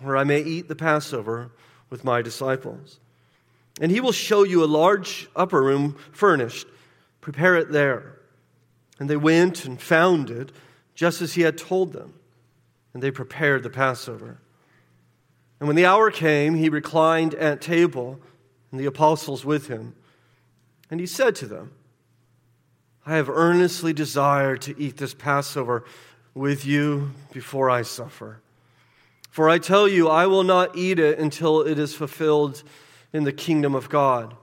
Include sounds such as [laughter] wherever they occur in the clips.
Where I may eat the Passover with my disciples. And he will show you a large upper room furnished. Prepare it there. And they went and found it just as he had told them. And they prepared the Passover. And when the hour came, he reclined at table, and the apostles with him. And he said to them, I have earnestly desired to eat this Passover with you before I suffer. For I tell you, I will not eat it until it is fulfilled in the kingdom of God.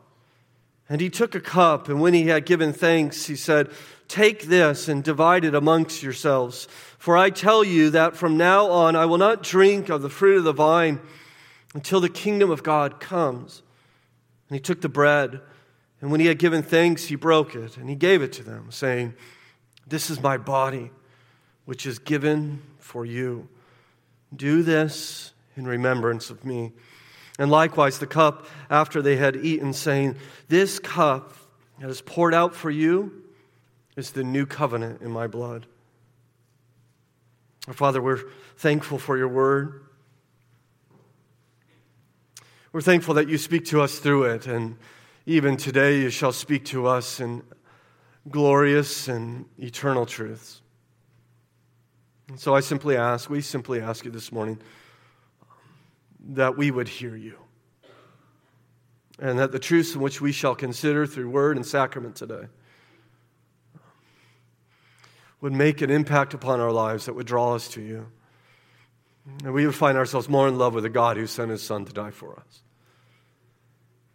And he took a cup, and when he had given thanks, he said, Take this and divide it amongst yourselves. For I tell you that from now on I will not drink of the fruit of the vine until the kingdom of God comes. And he took the bread, and when he had given thanks, he broke it, and he gave it to them, saying, This is my body, which is given for you. Do this in remembrance of me. And likewise, the cup after they had eaten, saying, This cup that is poured out for you is the new covenant in my blood. Our Father, we're thankful for your word. We're thankful that you speak to us through it, and even today you shall speak to us in glorious and eternal truths. And so I simply ask, we simply ask you this morning that we would hear you. And that the truths in which we shall consider through word and sacrament today would make an impact upon our lives that would draw us to you. And we would find ourselves more in love with the God who sent his Son to die for us.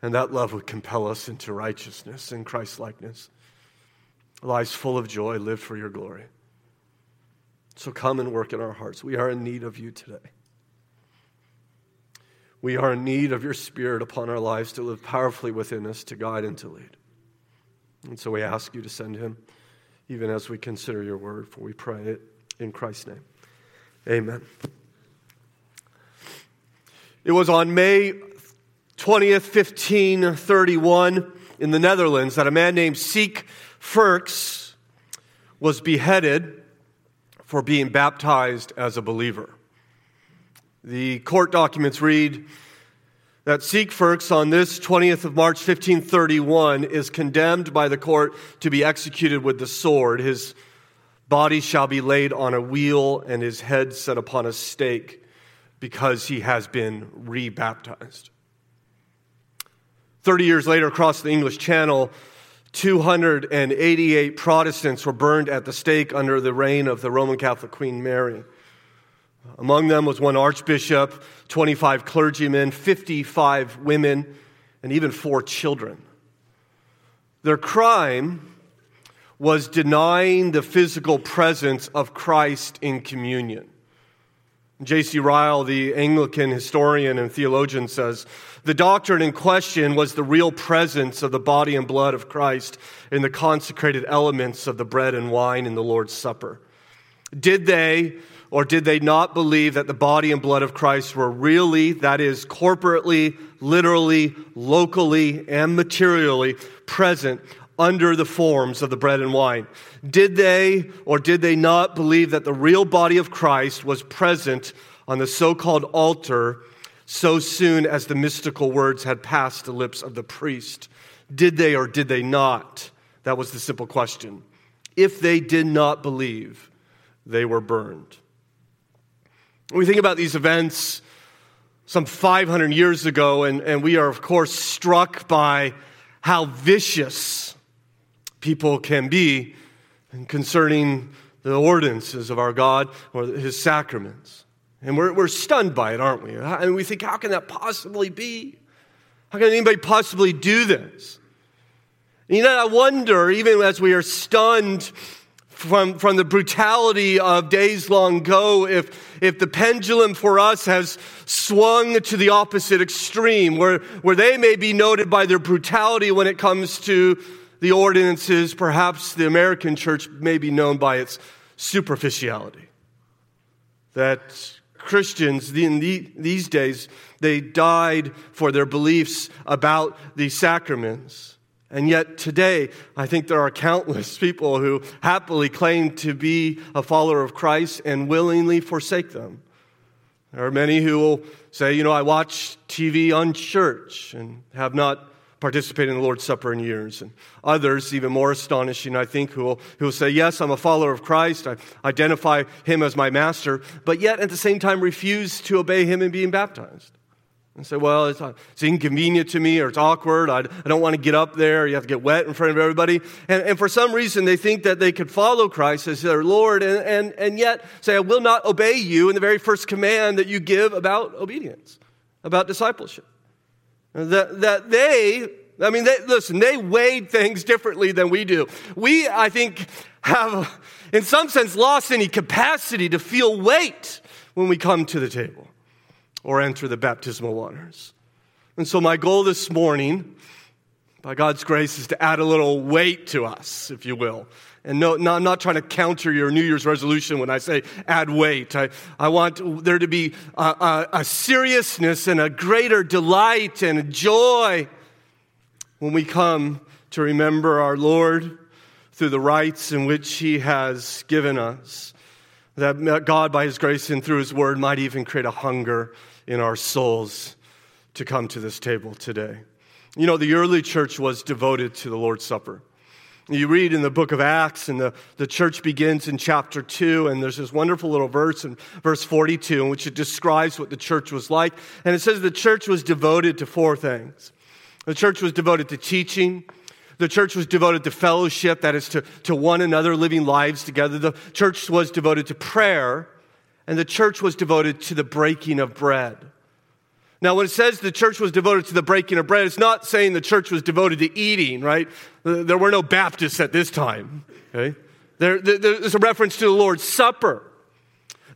And that love would compel us into righteousness and Christ likeness, lives full of joy, lived for your glory. So come and work in our hearts. We are in need of you today. We are in need of your Spirit upon our lives to live powerfully within us, to guide and to lead. And so we ask you to send him, even as we consider your word, for we pray it in Christ's name. Amen. It was on May 20th, 1531, in the Netherlands, that a man named Siek Ferks was beheaded for being baptized as a believer. The court documents read that Siek Ferks on this 20th of March 1531 is condemned by the court to be executed with the sword. His body shall be laid on a wheel and his head set upon a stake because he has been rebaptized. 30 years later, across the English Channel, 288 Protestants were burned at the stake under the reign of the Roman Catholic Queen Mary. Among them was one archbishop, 25 clergymen, 55 women, and even four children. Their crime was denying the physical presence of Christ in communion. J.C. Ryle, the Anglican historian and theologian, says the doctrine in question was the real presence of the body and blood of Christ in the consecrated elements of the bread and wine in the Lord's Supper. Did they or did they not believe that the body and blood of Christ were really, that is, corporately, literally, locally, and materially present under the forms of the bread and wine? Did they or did they not believe that the real body of Christ was present on the so called altar so soon as the mystical words had passed the lips of the priest? Did they or did they not? That was the simple question. If they did not believe, they were burned. We think about these events some 500 years ago, and, and we are, of course, struck by how vicious people can be concerning the ordinances of our God or his sacraments. And we're, we're stunned by it, aren't we? And we think, how can that possibly be? How can anybody possibly do this? You know, I wonder, even as we are stunned from, from the brutality of days long ago, if, if the pendulum for us has swung to the opposite extreme, where, where they may be noted by their brutality when it comes to the ordinances, perhaps the American church may be known by its superficiality. That Christians in these days, they died for their beliefs about the sacraments. And yet today, I think there are countless [laughs] people who happily claim to be a follower of Christ and willingly forsake them. There are many who will say, you know, I watch TV on church and have not participated in the Lord's Supper in years. And others, even more astonishing, I think, who will, who will say, Yes, I'm a follower of Christ. I identify him as my master, but yet at the same time refuse to obey him in being baptized. And say, Well, it's, uh, it's inconvenient to me or it's awkward. I, I don't want to get up there. You have to get wet in front of everybody. And, and for some reason, they think that they could follow Christ as their Lord and, and, and yet say, I will not obey you in the very first command that you give about obedience, about discipleship. That, that they, I mean, they, listen, they weighed things differently than we do. We, I think, have, in some sense, lost any capacity to feel weight when we come to the table or enter the baptismal waters. And so, my goal this morning, by God's grace, is to add a little weight to us, if you will. And no, no, I'm not trying to counter your New Year's resolution when I say add weight. I, I want there to be a, a, a seriousness and a greater delight and a joy when we come to remember our Lord through the rites in which He has given us. That God, by His grace and through His word, might even create a hunger in our souls to come to this table today. You know, the early church was devoted to the Lord's Supper. You read in the book of Acts, and the, the church begins in chapter 2, and there's this wonderful little verse in verse 42 in which it describes what the church was like. And it says the church was devoted to four things the church was devoted to teaching, the church was devoted to fellowship, that is, to, to one another, living lives together. The church was devoted to prayer, and the church was devoted to the breaking of bread. Now, when it says the church was devoted to the breaking of bread, it's not saying the church was devoted to eating, right? Uh, there were no Baptists at this time, okay? There, there's a reference to the Lord's Supper.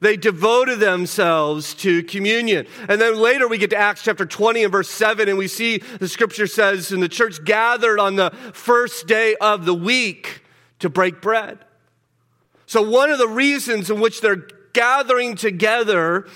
They devoted themselves to communion. And then later we get to Acts chapter 20 and verse 7, and we see the scripture says, and the church gathered on the first day of the week to break bread. So, one of the reasons in which they're gathering together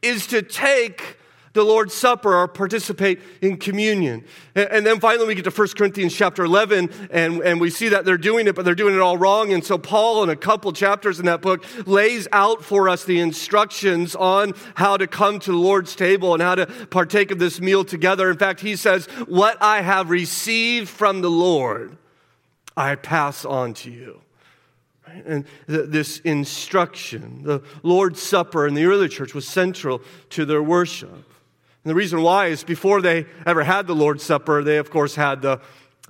is to take the Lord's Supper or participate in communion. And, then finally we get to 1 Corinthians chapter 11 and, and we see that they're doing it, but they're doing it all wrong. And so Paul, in a couple chapters in that book, lays out for us the instructions on how to come to the Lord's table and how to partake of this meal together. In fact, he says, What I have received from the Lord, I pass on to you. And this instruction, the Lord's Supper in the early church was central to their worship. And the reason why is before they ever had the Lord's Supper, they, of course, had the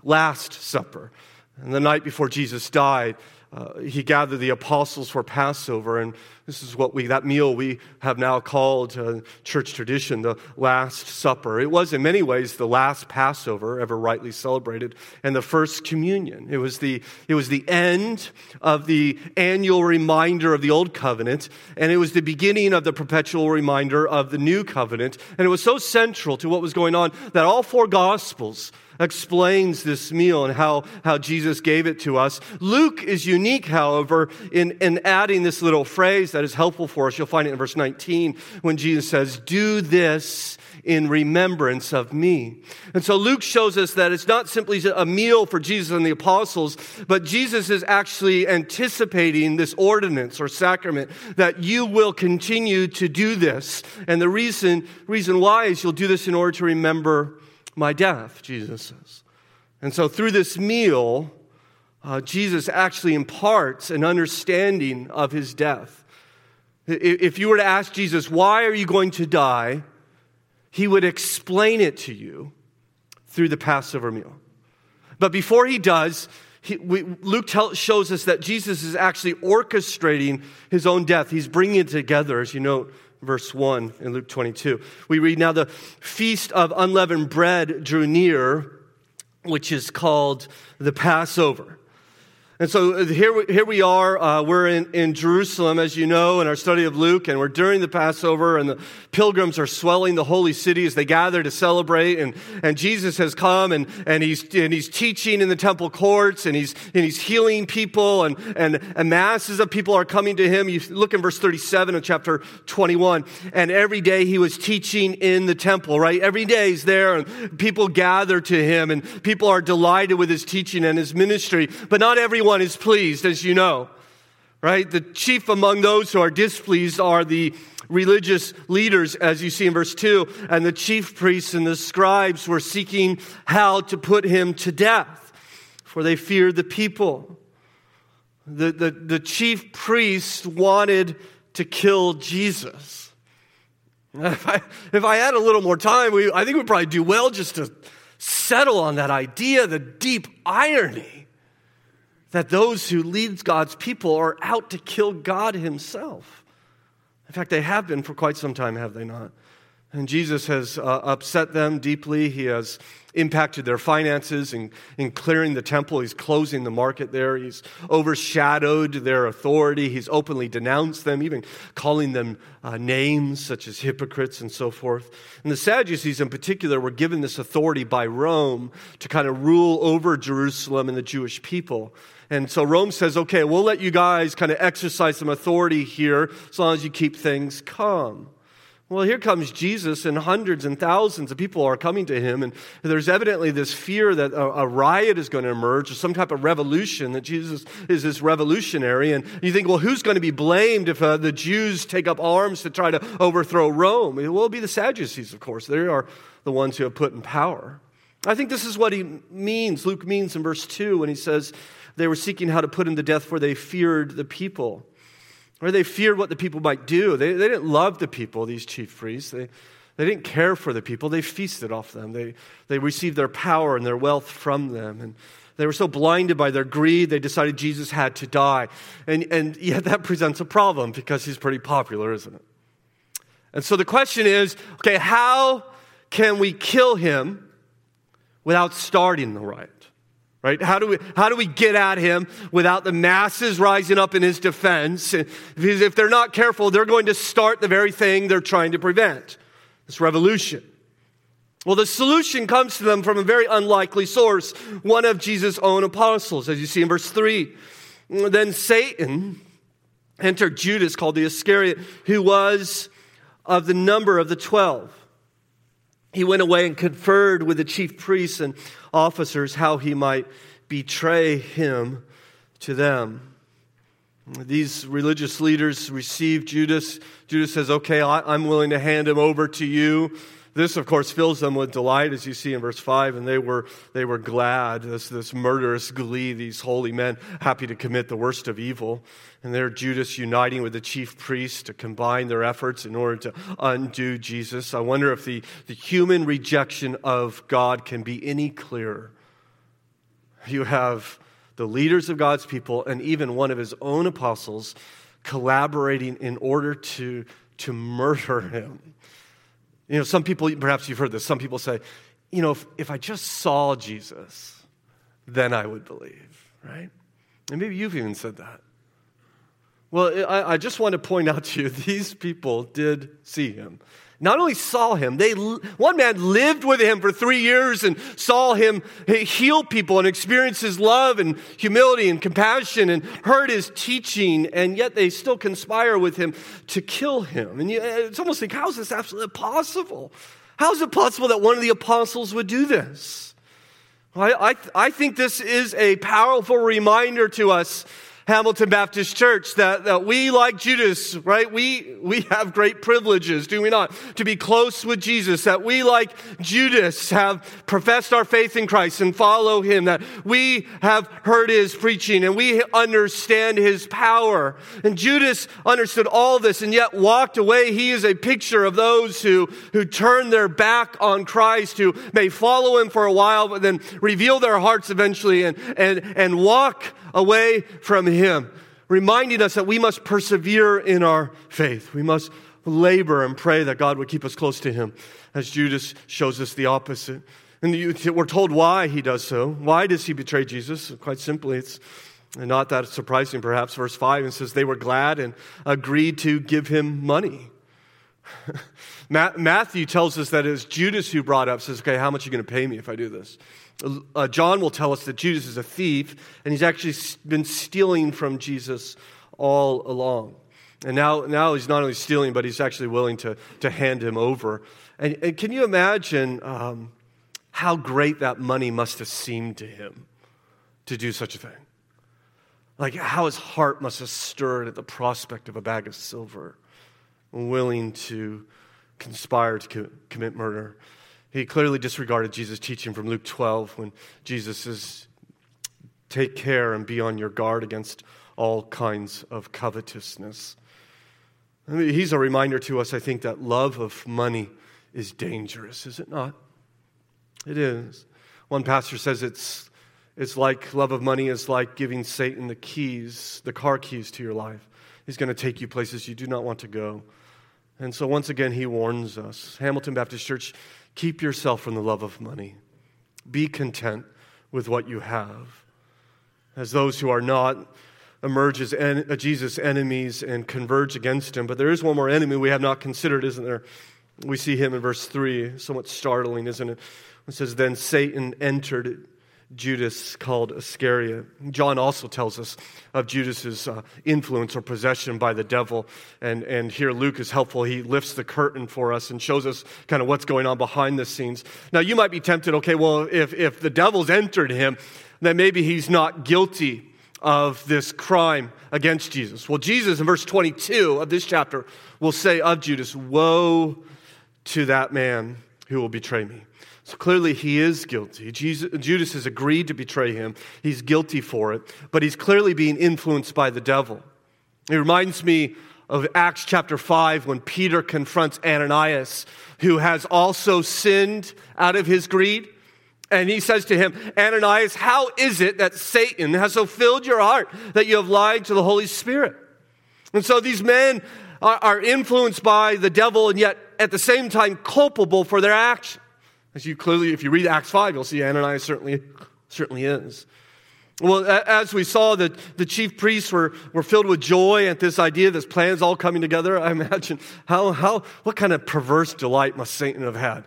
Last Supper. And the night before Jesus died, uh, he gathered the apostles for Passover, and this is what we, that meal we have now called uh, church tradition, the Last Supper. It was in many ways the last Passover ever rightly celebrated, and the first communion. It was the, it was the end of the annual reminder of the Old Covenant, and it was the beginning of the perpetual reminder of the New Covenant. And it was so central to what was going on that all four Gospels explains this meal and how, how Jesus gave it to us. Luke is unique, however, in, in adding this little phrase that is helpful for us. You'll find it in verse 19 when Jesus says, Do this in remembrance of me. And so Luke shows us that it's not simply a meal for Jesus and the apostles, but Jesus is actually anticipating this ordinance or sacrament that you will continue to do this. And the reason, reason why is you'll do this in order to remember my death, Jesus says. And so through this meal, uh, Jesus actually imparts an understanding of his death. If you were to ask Jesus, why are you going to die? He would explain it to you through the Passover meal. But before he does, he, we, Luke tell, shows us that Jesus is actually orchestrating his own death. He's bringing it together, as you know, verse 1 in Luke 22. We read, Now the feast of unleavened bread drew near, which is called the Passover. And so uh, here, here we are. Uh, we're in, in Jerusalem, as you know, in our study of Luke, and we're during the Passover, and the pilgrims are swelling the holy city as they gather to celebrate. And, and Jesus has come, and, and, he's, and he's teaching in the temple courts, and he's, and he's healing people, and, and, and masses of people are coming to him. You look in verse 37 of chapter 21, and every day he was teaching in the temple, right? Every day he's there, and people gather to him, and people are delighted with his teaching and his ministry. But not everyone everyone is pleased, as you know, right? The chief among those who are displeased are the religious leaders, as you see in verse 2, and the chief priests and the scribes were seeking how to put him to death, for they feared the people. The, the, the chief priests wanted to kill Jesus. [laughs] If I, if I had a little more time, we, I think we'd probably do well just to settle on that idea, the deep irony that those who lead God's people are out to kill God Himself. In fact, they have been for quite some time, have they not? And Jesus has uh, upset them deeply. He has impacted their finances in, in clearing the temple. He's closing the market there. He's overshadowed their authority. He's openly denounced them, even calling them uh, names such as hypocrites and so forth. And the Sadducees, in particular, were given this authority by Rome to kind of rule over Jerusalem and the Jewish people. And so Rome says, okay, we'll let you guys kind of exercise some authority here as long as you keep things calm. Well, here comes Jesus, and hundreds and thousands of people are coming to him. And there's evidently this fear that a, a, riot is going to emerge or some type of revolution, that Jesus is this revolutionary. And you think, well, who's going to be blamed if uh, the Jews take up arms to try to overthrow Rome? It will be the Sadducees, of course. They are the ones who have put in power. I think this is what he means, Luke means in verse 2 when he says, they were seeking how to put him to death, for they feared the people. Or they feared what the people might do. They, they didn't love the people, these chief priests. They, they didn't care for the people. They feasted off them. They, they received their power and their wealth from them. And they were so blinded by their greed, they decided Jesus had to die. And, and yet that presents a problem because he's pretty popular, isn't it? And so the question is okay, how can we kill him without starting the riot? Right? How do we, how do we get at him without the masses rising up in his defense? Because if they're not careful, they're going to start the very thing they're trying to prevent this revolution. Well, the solution comes to them from a very unlikely source, one of Jesus' own apostles, as you see in verse 3. Then Satan entered Judas, called the Iscariot, who was of the number of the twelve. He went away and conferred with the chief priests and officers how he might betray him to them. These religious leaders receive Judas. Judas says, Okay, I'm willing to hand him over to you. This, of course, fills them with delight, as you see in verse 5, and they were, they were glad, this, this murderous glee, these holy men, happy to commit the worst of evil. And there, Judas uniting with the chief priests to combine their efforts in order to undo Jesus. I wonder if the, the human rejection of God can be any clearer. You have the leaders of God's people and even one of his own apostles collaborating in order to, to murder him. You know, some people, perhaps you've heard this, some people say, you know, if, if I just saw Jesus, then I would believe, right? And maybe you've even said that. Well, I, I just want to point out to you, [laughs] these people did see him not only saw him, they, one man lived with him for three years and saw him heal people and experience his love and humility and compassion and heard his teaching, and yet they still conspire with him to kill him. And it's almost like, how is this absolutely possible? How is it possible that one of the apostles would do this? I, I, I think this is a powerful reminder to us Hamilton Baptist Church that, that we, like Judas, right, we, we have great privileges, do we not? To be close with Jesus, that we, like Judas, have professed our faith in Christ and follow him, that we have heard his preaching and we understand his power. And Judas understood all this and yet walked away. He is a picture of those who, who turn their back on Christ, who may follow him for a while, but then reveal their hearts eventually and, and, and walk away from Him, reminding us that we must persevere in our faith. We must labor and pray that God would keep us close to Him, as Judas shows us the opposite. And we're told why he does so. Why does he betray Jesus? Quite simply, it's not that surprising, perhaps. Verse 5 it says, They were glad and agreed to give him money. [laughs] Matthew tells us that it was Judas who brought up, says, Okay, how much are you going to pay me if I do this? Uh, John will tell us that Judas is a thief, and he's actually been stealing from Jesus all along. And now, now he's not only stealing, but he's actually willing to, to hand him over. And, and can you imagine um, how great that money must have seemed to him to do such a thing? Like how his heart must have stirred at the prospect of a bag of silver, willing to conspire to co- commit murder. He clearly disregarded Jesus' teaching from Luke 12 when Jesus says, Take care and be on your guard against all kinds of covetousness. I mean, he's a reminder to us, I think, that love of money is dangerous, is it not? It is. One pastor says it's, it's like love of money is like giving Satan the keys, the car keys to your life. He's going to take you places you do not want to go. And so, once again, he warns us Hamilton Baptist Church, keep yourself from the love of money. Be content with what you have. As those who are not emerge as en- uh, Jesus' enemies and converge against him. But there is one more enemy we have not considered, isn't there? We see him in verse 3, somewhat startling, isn't it? It says, Then Satan entered Judas called Iscariot. John also tells us of Judas's uh, influence or possession by the devil. And, and here Luke is helpful. He lifts the curtain for us and shows us kind of what's going on behind the scenes. Now, you might be tempted, okay, well, if, if the devil's entered him, then maybe he's not guilty of this crime against Jesus. Well, Jesus in verse 22 of this chapter will say of Judas, Woe to that man who will betray me. So clearly he is guilty. Jesus, Judas has agreed to betray him. He's guilty for it, but he's clearly being influenced by the devil. It reminds me of Acts chapter 5 when Peter confronts Ananias, who has also sinned out of his greed. And he says to him, Ananias, how is it that Satan has so filled your heart that you have lied to the Holy Spirit? And so these men are, are influenced by the devil and yet at the same time culpable for their action. As you clearly, if you read Acts 5, you'll see Ananias certainly, certainly is. Well, as we saw, that the chief priests were, were filled with joy at this idea, this plan is all coming together. I [laughs] imagine how, how, what kind of perverse delight must Satan have had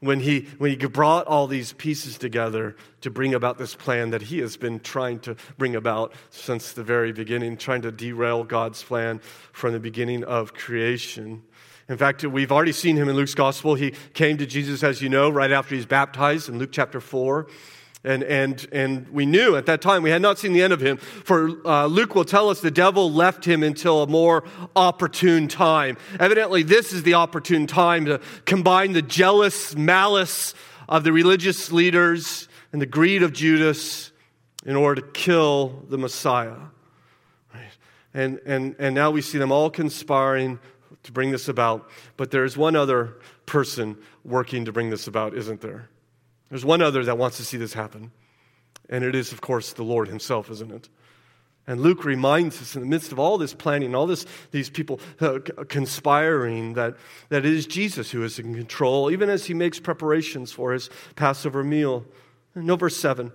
when he, when he brought all these pieces together to bring about this plan that he has been trying to bring about since the very beginning, trying to derail God's plan from the beginning of creation. In fact, we've already seen him in Luke's gospel. He came to Jesus, as you know, right after he's baptized in Luke chapter 4. And, and, and we knew at that time we had not seen the end of him. For uh, Luke will tell us the devil left him until a more opportune time. Evidently, this is the opportune time to combine the jealous malice of the religious leaders and the greed of Judas in order to kill the Messiah. Right? And, and, and now we see them all conspiring to bring this about. But there's one other person working to bring this about, isn't there? There's one other that wants to see this happen, and it is, of course, the Lord Himself, isn't it? And Luke reminds us in the midst of all this planning, all this, these people uh, conspiring, that, that it is Jesus who is in control, even as he makes preparations for his Passover meal. No, verse 7.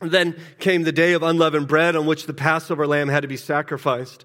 Then came the day of unleavened bread on which the Passover lamb had to be sacrificed.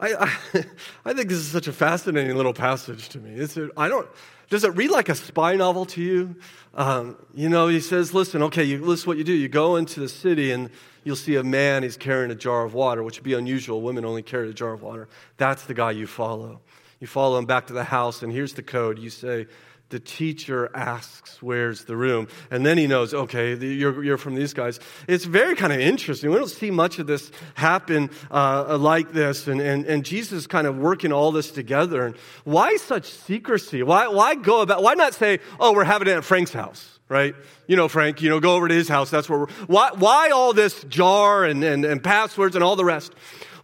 I, I, [laughs] I think this is such a fascinating little passage to me. I don't, does it read like a spy novel to you? Um, you know, he says, listen, okay, you, listen what you do. You go into the city and you'll see a man, he's carrying a jar of water, which would be unusual. Women only carry a jar of water. That's the guy you follow. You follow him back to the house, and here's the code. You say, the teacher asks, Where's the room? And then he knows, okay, you're, you're from these guys. It's very kind of interesting. We don't see much of this happen uh, like this. And, and, and Jesus kind of working all this together. And why such secrecy? Why, why go about, why not say, Oh, we're having it at Frank's house? Right? You know, Frank, you know, go over to his house. That's where we're, why, why all this jar and, and, and passwords and all the rest?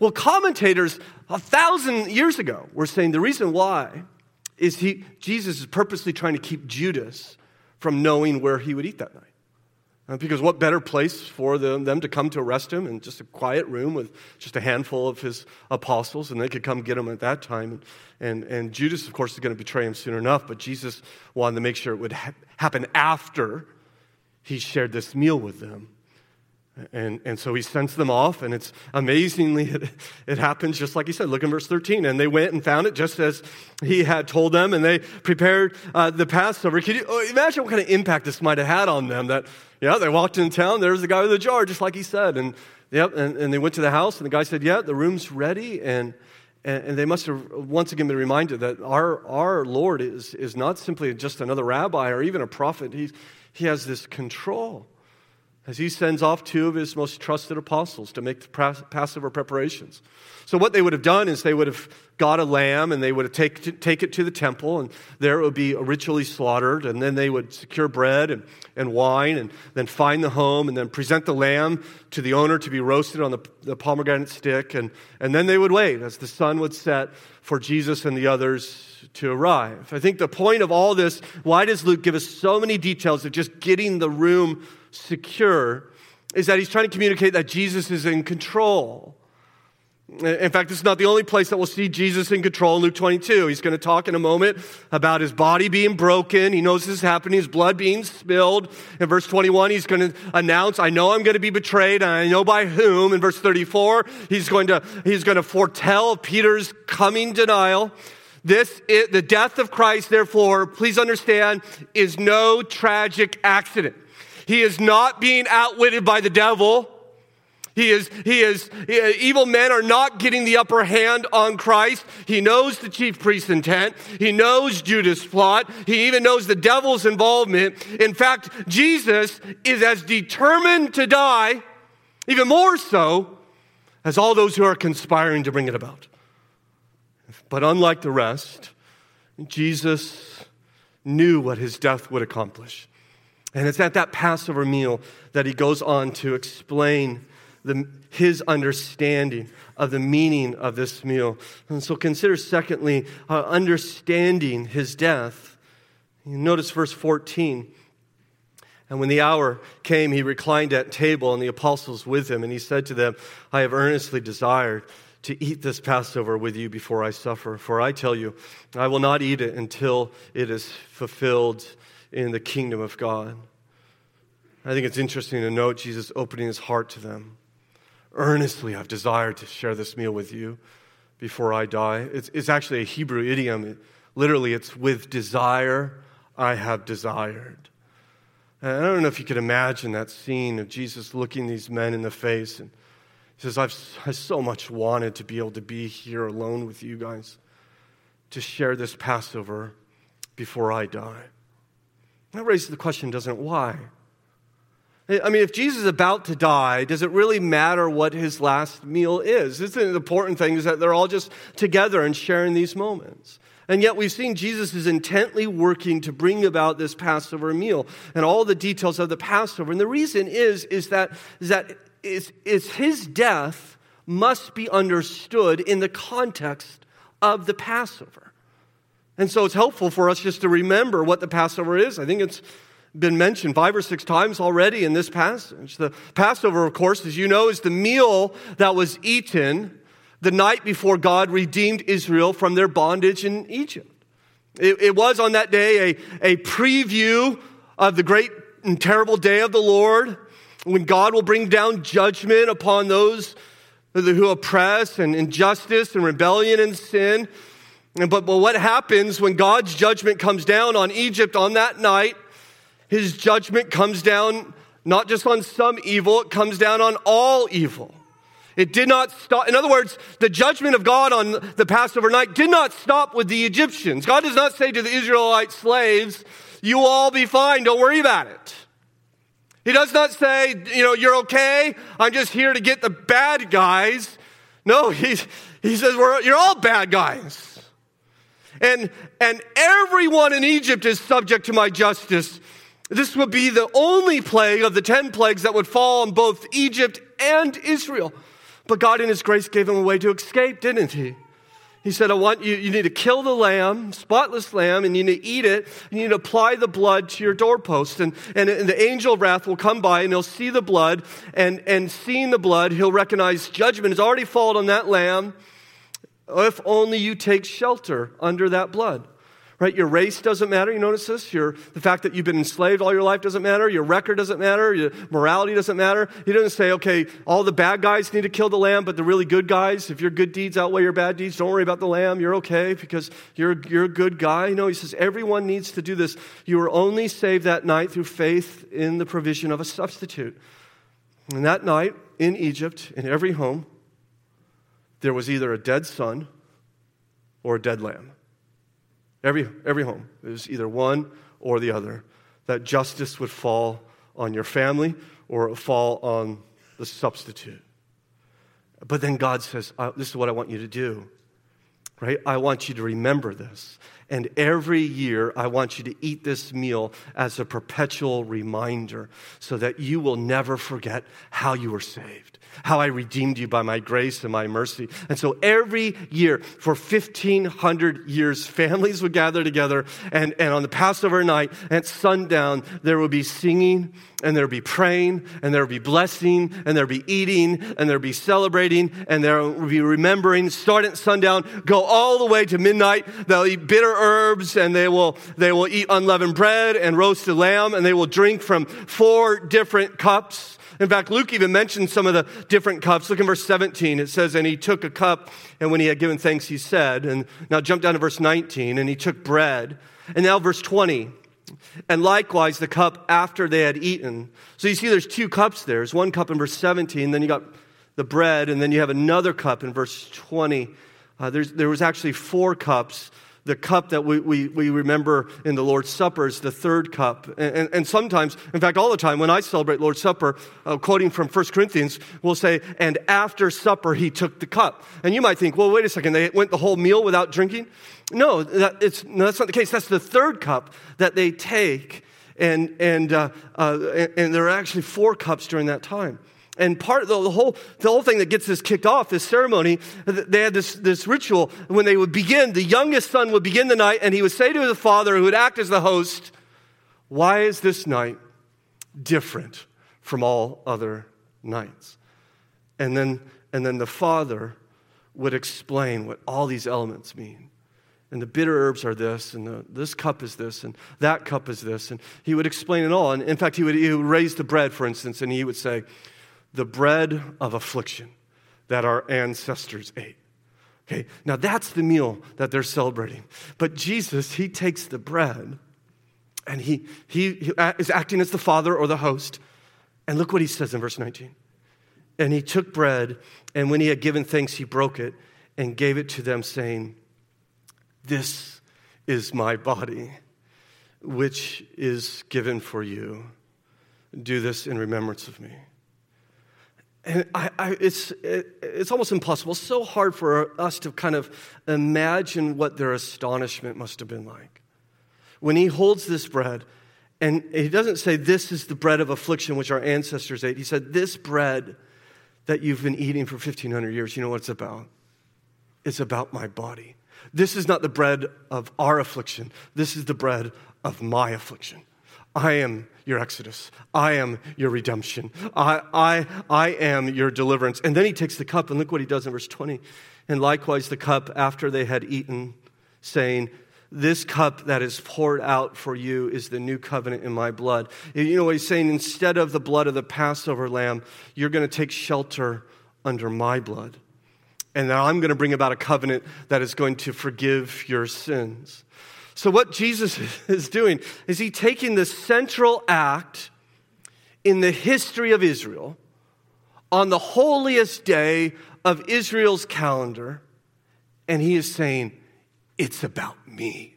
Well, commentators a thousand years ago were saying the reason why is he, Jesus is purposely trying to keep Judas from knowing where he would eat that night. Uh, because what better place for them, them to come to arrest him in just a quiet room with just a handful of his apostles, and they could come get him at that time. And, and, and Judas, of course, is going to betray him soon enough, but Jesus wanted to make sure it would ha- happen after he shared this meal with them. And, and so he sends them off, and it's amazingly, it, it, happens just like he said. Look in verse 13. And they went and found it just as he had told them, and they prepared uh, the Passover. Can you oh, imagine what kind of impact this might have had on them? That, yeah, they walked in town, there's the guy with the jar, just like he said. And, yep, and, and they went to the house, and the guy said, Yeah, the room's ready. And, and, and they must have once again been reminded that our, our Lord is, is not simply just another rabbi or even a prophet, He's, he has this control as he sends off two of his most trusted apostles to make the Passover preparations. So, what they would have done is they would have got a lamb and they would have take, take it to the temple, and there it would be ritually slaughtered. And then they would secure bread and, and wine, and then find the home, and then present the lamb to the owner to be roasted on the, the pomegranate stick. And, and then they would wait as the sun would set for Jesus and the others to arrive. I think the point of all this why does Luke give us so many details of just getting the room secure is that he's trying to communicate that Jesus is in control. In fact, this is not the only place that we'll see Jesus in control in Luke 22. He's going to talk in a moment about his body being broken. He knows this is happening, his blood being spilled. In verse 21, he's going to announce, I know I'm going to be betrayed, and I know by whom. In verse 34, he's going to, he's going to foretell Peter's coming denial. This, is, the death of Christ, therefore, please understand, is no tragic accident. He is not being outwitted by the devil. He is, he is, evil men are not getting the upper hand on Christ. He knows the chief priest's intent. He knows Judas' plot. He even knows the devil's involvement. In fact, Jesus is as determined to die, even more so, as all those who are conspiring to bring it about. But unlike the rest, Jesus knew what his death would accomplish. And it's at that Passover meal that he goes on to explain the, his understanding of the meaning of this meal. And so consider, secondly, uh, understanding his death. You notice verse 14. And when the hour came, he reclined at table and the apostles with him, and he said to them, I have earnestly desired to eat this Passover with you before I suffer. For I tell you, I will not eat it until it is fulfilled in the kingdom of God. I think it's interesting to note Jesus opening his heart to them. Earnestly, I've desired to share this meal with you before I die. It's, it's actually a Hebrew idiom. It, literally, it's with desire, I have desired. And I don't know if you could imagine that scene of Jesus looking these men in the face and he says, I've I so much wanted to be able to be here alone with you guys, to share this Passover before I die. That raises the question, doesn't it? Why? I mean, if Jesus is about to die, does it really matter what his last meal is? Isn't the important thing is that they're all just together and sharing these moments. And yet we've seen Jesus is intently working to bring about this Passover meal and all the details of the Passover. And the reason is, is that, is that is, is his death must be understood in the context of the Passover. And so it's helpful for us just to remember what the Passover is. I think it's been mentioned five or six times already in this passage. The Passover, of course, as you know, is the meal that was eaten the night before God redeemed Israel from their bondage in Egypt. It, it was on that day a, a preview of the great and terrible day of the Lord when God will bring down judgment upon those who oppress and injustice and rebellion and sin. But, but what happens when God's judgment comes down on Egypt on that night? His judgment comes down not just on some evil, it comes down on all evil. It did not stop. In other words, the judgment of God on the Passover night did not stop with the Egyptians. God does not say to the Israelite slaves, You will all be fine, don't worry about it. He does not say, You know, you're okay, I'm just here to get the bad guys. No, he, he says, You're all bad guys. And, and everyone in Egypt is subject to my justice. This would be the only plague of the 10 plagues that would fall on both Egypt and Israel. But God, in His grace, gave him a way to escape, didn't He? He said, I want you, you need to kill the lamb, spotless lamb, and you need to eat it. and You need to apply the blood to your doorpost. And, and, and the angel of wrath will come by and he'll see the blood. And, and seeing the blood, he'll recognize judgment has already fallen on that lamb if only you take shelter under that blood right? Your race doesn't matter. You notice this? Your, the fact that you've been enslaved all your life doesn't matter. Your record doesn't matter. Your morality doesn't matter. He doesn't say, okay, all the bad guys need to kill the lamb, but the really good guys, if your good deeds outweigh your bad deeds, don't worry about the lamb. You're okay because you're, you're a good guy. No, he says, everyone needs to do this. You are only saved that night through faith in the provision of a substitute. And that night in Egypt, in every home, there was either a dead son or a dead lamb. Every, every home. It was either one or the other. That justice would fall on your family or fall on the substitute. But then God says, This is what I want you to do. Right? I want you to remember this. And every year, I want you to eat this meal as a perpetual reminder so that you will never forget how you were saved how I redeemed you by my grace and my mercy. And so every year for 1500 years, families would gather together and, and on the Passover night at sundown, there would be singing and there would be praying and there would be blessing and there would be eating and there would be celebrating and there would be remembering. Start at sundown, go all the way to midnight. They'll eat bitter herbs and they will, they will eat unleavened bread and roasted lamb and they will drink from four different cups in fact, Luke even mentions some of the different cups. Look in verse 17. It says, And he took a cup, and when he had given thanks, he said, and now jump down to verse 19, and he took bread. And now verse 20, and likewise the cup after they had eaten. So you see there's two cups there. There's one cup in verse 17, then you got the bread, and then you have another cup in verse 20. Uh, there was actually four cups the cup that we, we, we remember in the Lord's Supper is the third cup. And, and, and sometimes, in fact, all the time, when I celebrate Lord's Supper, uh, quoting from 1 Corinthians, we'll say, and after supper, he took the cup. And you might think, well, wait a second, they went the whole meal without drinking? No, that, it's, no that's not the case. That's the third cup that they take. And, and, uh, uh, and, and there are actually four cups during that time. And part of the, the, whole, the whole thing that gets this kicked off, this ceremony, they had this, this ritual. When they would begin, the youngest son would begin the night and he would say to the father, who would act as the host, Why is this night different from all other nights? And then, and then the father would explain what all these elements mean. And the bitter herbs are this, and the, this cup is this, and that cup is this. And he would explain it all. And in fact, he would, he would raise the bread, for instance, and he would say, the bread of affliction that our ancestors ate. Okay, now that's the meal that they're celebrating. But Jesus, he takes the bread and he, he, he is acting as the father or the host. And look what he says in verse 19. And he took bread, and when he had given thanks, he broke it and gave it to them, saying, This is my body, which is given for you. Do this in remembrance of me. And I, I, it's, it, it's almost impossible. It's so hard for us to kind of imagine what their astonishment must have been like. When he holds this bread, and he doesn't say, This is the bread of affliction which our ancestors ate. He said, This bread that you've been eating for 1,500 years, you know what it's about? It's about my body. This is not the bread of our affliction, this is the bread of my affliction. I am your exodus. I am your redemption. I, I, I am your deliverance. And then he takes the cup, and look what he does in verse 20. And likewise, the cup after they had eaten, saying, This cup that is poured out for you is the new covenant in my blood. You know what he's saying? Instead of the blood of the Passover lamb, you're going to take shelter under my blood. And now I'm going to bring about a covenant that is going to forgive your sins. So, what Jesus [laughs] is doing is he taking the central act in the history of Israel on the holiest day of Israel's calendar, and he is saying, It's about me.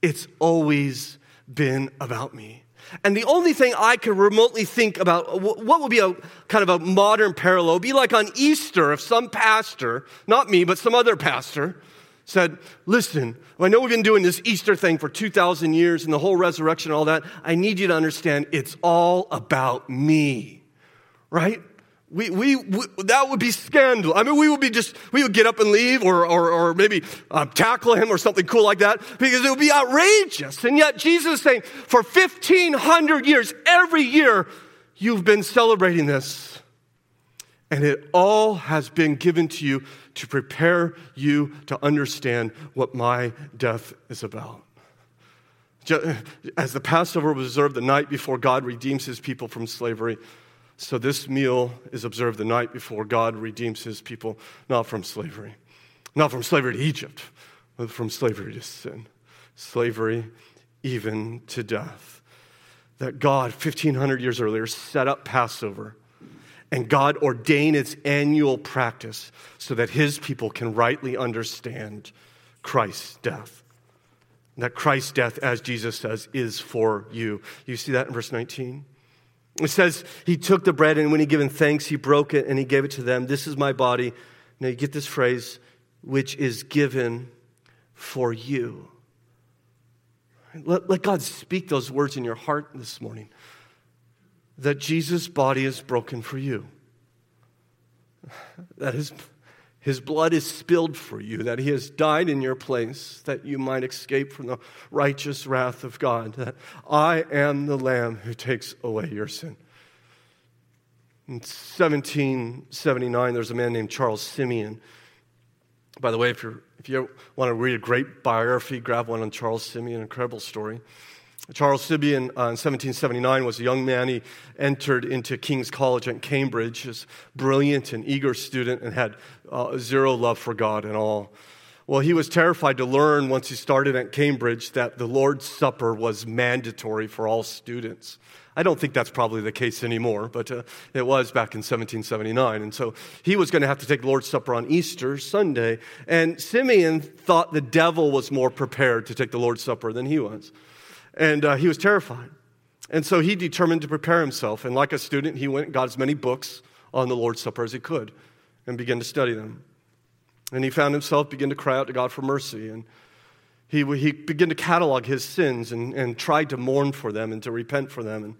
It's always been about me. And the only thing I could remotely think about what would be a kind of a modern parallel be like on Easter if some pastor, not me, but some other pastor, said, Listen, I know we've been doing this Easter thing for 2,000 years and the whole resurrection and all that. I need you to understand it's all about me, right? We, we, we, that would be scandal. I mean, we would be just, we would get up and leave or, or, or maybe uh, tackle him or something cool like that because it would be outrageous. And yet Jesus is saying, for 1,500 years, every year, you've been celebrating this. And it all has been given to you to prepare you to understand what my death is about. As the Passover was observed the night before God redeems his people from slavery, so this meal is observed the night before God redeems his people, not from slavery, not from slavery to Egypt, but from slavery to sin, slavery even to death. That God, 1500 years earlier, set up Passover, and God ordained its annual practice so that his people can rightly understand Christ's death. that Christ's death, as Jesus says, is for you. You see that in verse 19? It says he took the bread and when he given thanks, he broke it and he gave it to them. This is my body. Now you get this phrase, which is given for you. Let, let God speak those words in your heart this morning that Jesus' body is broken for you, that his, his blood is spilled for you, that he has died in your place, that you might escape from the righteous wrath of God, that I am the Lamb who takes away your sin. In 1779, there's a man named Charles Simeon. By the way, if, you're, if you want to read a great biography, grab one on Charles Simeon, incredible story. Charles Simeon uh, in 1779 was a young man. He entered into King's College at Cambridge as brilliant and eager student and had uh, zero love for God at all. Well, he was terrified to learn once he started at Cambridge that the Lord's Supper was mandatory for all students. I don't think that's probably the case anymore, but uh, it was back in 1779. And so he was going to have to take the Lord's Supper on Easter Sunday. And Simeon thought the devil was more prepared to take the Lord's Supper than he was. And uh, he was terrified. And so he determined to prepare himself. And like a student, he went and got as many books on the Lord's Supper as he could and began to study them. And he found himself begin to cry out to God for mercy. And he, he began to catalog his sins and, and tried to mourn for them and to repent for them and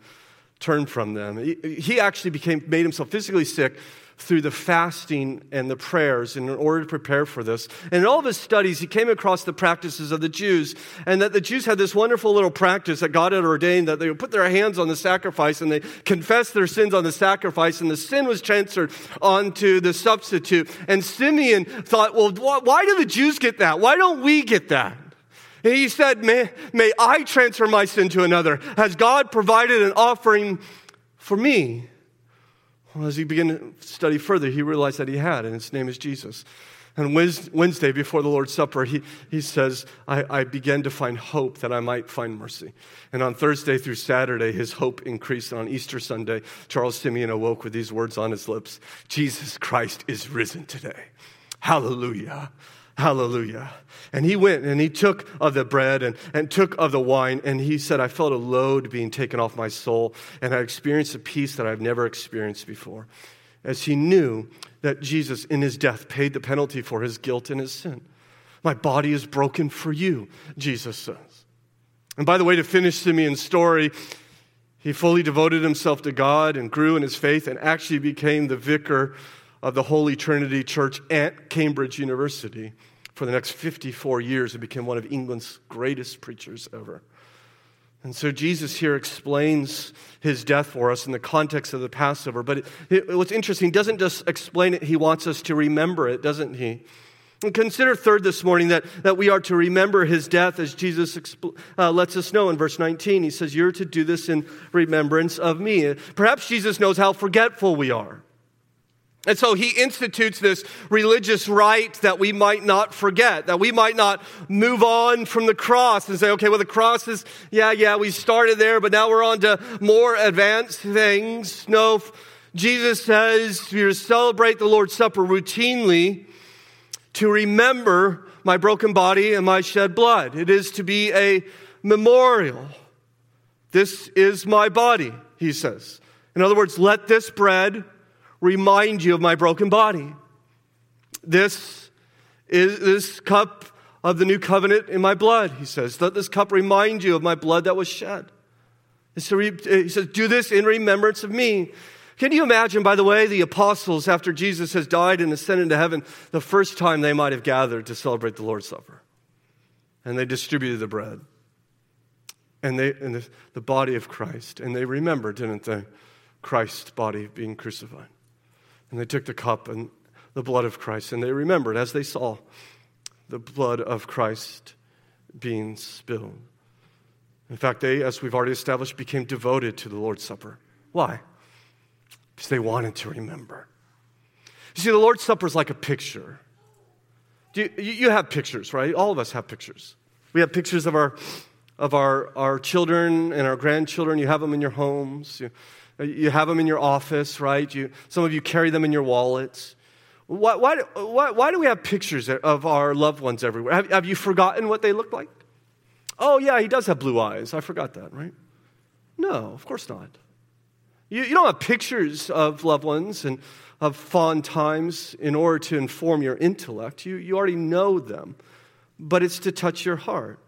turn from them. He, he actually became, made himself physically sick through the fasting and the prayers in order to prepare for this. And in all of his studies, he came across the practices of the Jews, and that the Jews had this wonderful little practice that God had ordained that they would put their hands on the sacrifice and they confess their sins on the sacrifice, and the sin was transferred onto the substitute. And Simeon thought, well, why do the Jews get that? Why don't we get that? And he said, may, may I transfer my sin to another? Has God provided an offering for me? Well, as he began to study further, he realized that he had, and his name is Jesus. And Wednesday, before the Lord's Supper, he, he says, I, I began to find hope that I might find mercy. And on Thursday through Saturday, his hope increased. And on Easter Sunday, Charles Simeon awoke with these words on his lips Jesus Christ is risen today. Hallelujah. Hallelujah. And he went and he took of the bread and, and took of the wine, and he said, I felt a load being taken off my soul, and I experienced a peace that I've never experienced before. As he knew that Jesus, in his death, paid the penalty for his guilt and his sin. My body is broken for you, Jesus says. And by the way, to finish Simeon's story, he fully devoted himself to God and grew in his faith and actually became the vicar of the Holy Trinity Church at Cambridge University for the next 54 years and became one of England's greatest preachers ever. And so Jesus here explains his death for us in the context of the Passover. But it, it, what's interesting, he doesn't just explain it, he wants us to remember it, doesn't he? And consider third this morning that, that we are to remember his death as Jesus expl- uh, lets us know in verse 19. He says, You're to do this in remembrance of me. Perhaps Jesus knows how forgetful we are. And so he institutes this religious rite that we might not forget, that we might not move on from the cross and say, okay, well, the cross is, yeah, yeah, we started there, but now we're on to more advanced things. No, Jesus says to celebrate the Lord's Supper routinely to remember my broken body and my shed blood. It is to be a memorial. This is my body, he says. In other words, let this bread remind you of my broken body. This is this cup of the new covenant in my blood, he says. Let this cup remind you of my blood that was shed. So He says, Do this in remembrance of me. Can you imagine, by the way, the apostles, after Jesus has died and ascended into heaven, the first time they might have gathered to celebrate the Lord's Supper? And they distributed the bread and, they, and the, the body of Christ. And they remembered, didn't they? Christ's body being crucified. And they took the cup and the blood of Christ, and they remembered as they saw the blood of Christ being spilled. In fact, they, as we've already established, became devoted to the Lord's Supper. Why? Because they wanted to remember. You see, the Lord's Supper is like a picture. You, you have pictures, right? All of us have pictures. We have pictures of our, of our, our children and our grandchildren. You have them in your homes. You, you have them in your office, right? You, some of you carry them in your wallets. Why, why, why, why do we have pictures of our loved ones everywhere? Have, have you forgotten what they look like? Oh, yeah, he does have blue eyes. I forgot that, right? No, of course not. You, you don't have pictures of loved ones and of fond times in order to inform your intellect. You, you already know them, but it's to touch your heart.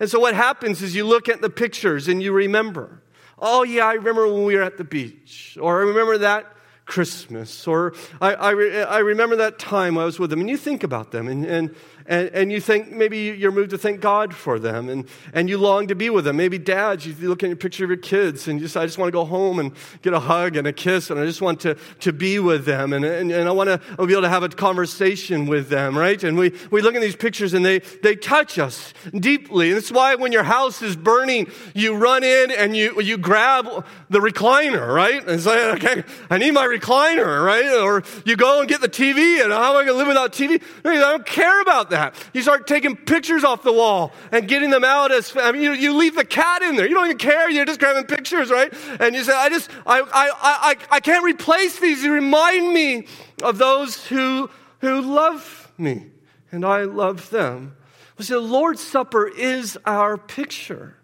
And so what happens is you look at the pictures and you remember. Oh, yeah, I remember when we were at the beach. Or I remember that Christmas, or I, I, I, remember that time I was with them, and you think about them, and, and, and, and, you think maybe you're moved to thank God for them, and, and you long to be with them. Maybe dads, you look at your picture of your kids, and you say, I just want to go home and get a hug and a kiss, and I just want to, to be with them, and, and, and I want to be able to have a conversation with them, right? And we, we look at these pictures, and they, they touch us deeply. And it's why when your house is burning, you run in and you, you grab the recliner, right? And say, okay, I need my recliner, right? Or you go and get the TV, and how am I going to live without TV? I don't care about that. You start taking pictures off the wall and getting them out as, I mean, you, you leave the cat in there. You don't even care. You're just grabbing pictures, right? And you say, I just, I, I, I, I can't replace these. You remind me of those who, who love me, and I love them. Well, see, the Lord's Supper is our picture.